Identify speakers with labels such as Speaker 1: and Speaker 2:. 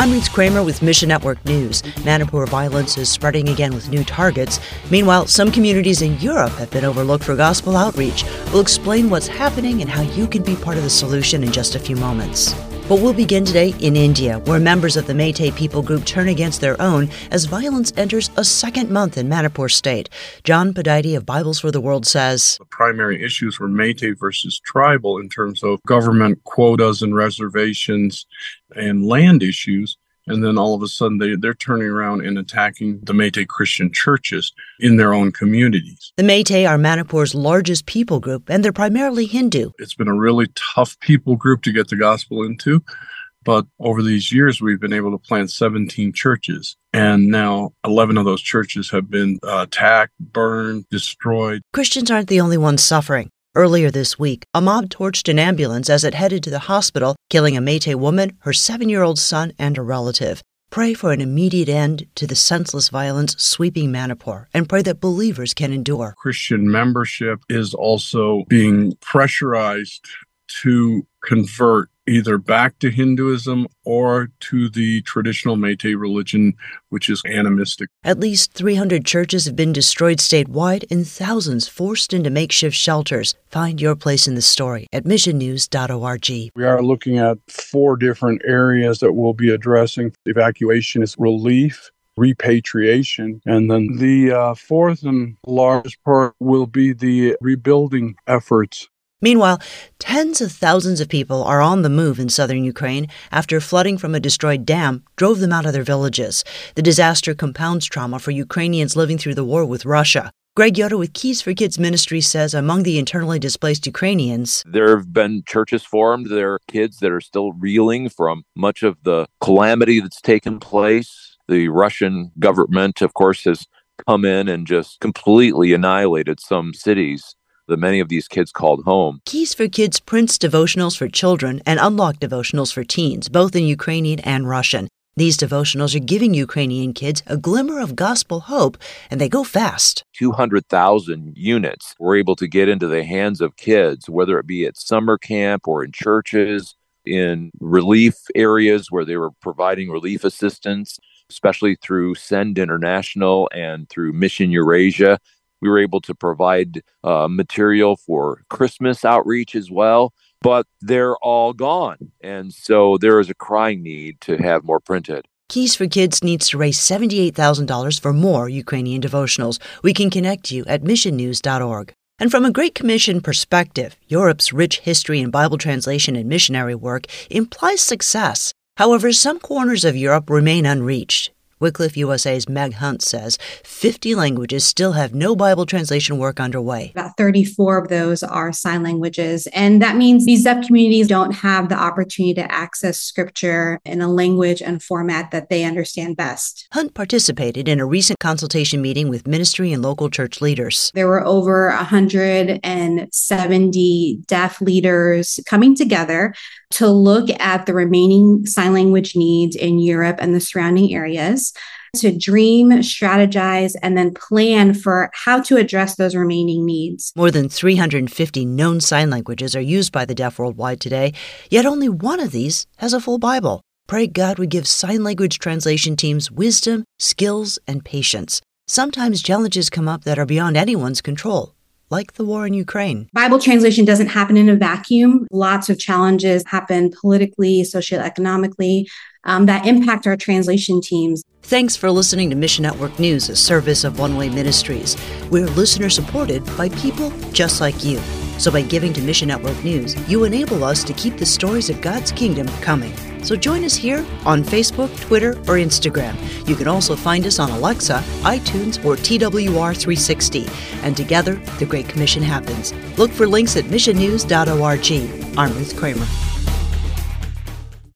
Speaker 1: I'm Ruth Kramer with Mission Network News. Manipur violence is spreading again with new targets. Meanwhile, some communities in Europe have been overlooked for gospel outreach. We'll explain what's happening and how you can be part of the solution in just a few moments. But we'll begin today in India, where members of the Meitei people group turn against their own as violence enters a second month in Manipur state. John Pudaite of Bibles for the World says
Speaker 2: The primary issues were Meitei versus tribal in terms of government quotas and reservations and land issues. And then all of a sudden, they, they're turning around and attacking the Meitei Christian churches in their own communities.
Speaker 1: The Meitei are Manipur's largest people group, and they're primarily Hindu.
Speaker 2: It's been a really tough people group to get the gospel into. But over these years, we've been able to plant 17 churches. And now 11 of those churches have been uh, attacked, burned, destroyed.
Speaker 1: Christians aren't the only ones suffering. Earlier this week, a mob torched an ambulance as it headed to the hospital, killing a Meitei woman, her seven year old son, and a relative. Pray for an immediate end to the senseless violence sweeping Manipur and pray that believers can endure.
Speaker 2: Christian membership is also being pressurized to convert either back to Hinduism or to the traditional Meitei religion, which is animistic.
Speaker 1: At least 300 churches have been destroyed statewide and thousands forced into makeshift shelters. Find your place in the story at missionnews.org.
Speaker 2: We are looking at four different areas that we'll be addressing. Evacuation is relief, repatriation. And then the uh, fourth and largest part will be the rebuilding efforts.
Speaker 1: Meanwhile, tens of thousands of people are on the move in southern Ukraine after flooding from a destroyed dam drove them out of their villages. The disaster compounds trauma for Ukrainians living through the war with Russia. Greg Yoder with Keys for Kids Ministry says among the internally displaced Ukrainians,
Speaker 3: there have been churches formed. There are kids that are still reeling from much of the calamity that's taken place. The Russian government, of course, has come in and just completely annihilated some cities that many of these kids called home.
Speaker 1: Keys for Kids prints devotionals for children and unlock devotionals for teens, both in Ukrainian and Russian. These devotionals are giving Ukrainian kids a glimmer of gospel hope, and they go fast.
Speaker 3: 200,000 units were able to get into the hands of kids, whether it be at summer camp or in churches, in relief areas where they were providing relief assistance, especially through Send International and through Mission Eurasia. We were able to provide uh, material for Christmas outreach as well, but they're all gone. And so there is a crying need to have more printed.
Speaker 1: Keys for Kids needs to raise $78,000 for more Ukrainian devotionals. We can connect you at missionnews.org. And from a Great Commission perspective, Europe's rich history in Bible translation and missionary work implies success. However, some corners of Europe remain unreached. Wycliffe USA's Meg Hunt says 50 languages still have no Bible translation work underway.
Speaker 4: About 34 of those are sign languages. And that means these deaf communities don't have the opportunity to access scripture in a language and format that they understand best.
Speaker 1: Hunt participated in a recent consultation meeting with ministry and local church leaders.
Speaker 4: There were over 170 deaf leaders coming together to look at the remaining sign language needs in Europe and the surrounding areas, to dream, strategize, and then plan for how to address those remaining needs.
Speaker 1: More than 350 known sign languages are used by the deaf worldwide today, yet only one of these has a full Bible. Pray God would give sign language translation teams wisdom, skills, and patience. Sometimes challenges come up that are beyond anyone's control like the war in Ukraine.
Speaker 4: Bible translation doesn't happen in a vacuum. Lots of challenges happen politically, socioeconomically, um, that impact our translation teams.
Speaker 1: Thanks for listening to Mission Network News, a service of One Way Ministries. We're listener supported by people just like you. So by giving to Mission Network News, you enable us to keep the stories of God's kingdom coming. So join us here on Facebook, Twitter, or Instagram. You can also find us on Alexa, iTunes, or TWR360. And together, the Great Commission happens. Look for links at missionnews.org. I'm Ruth Kramer.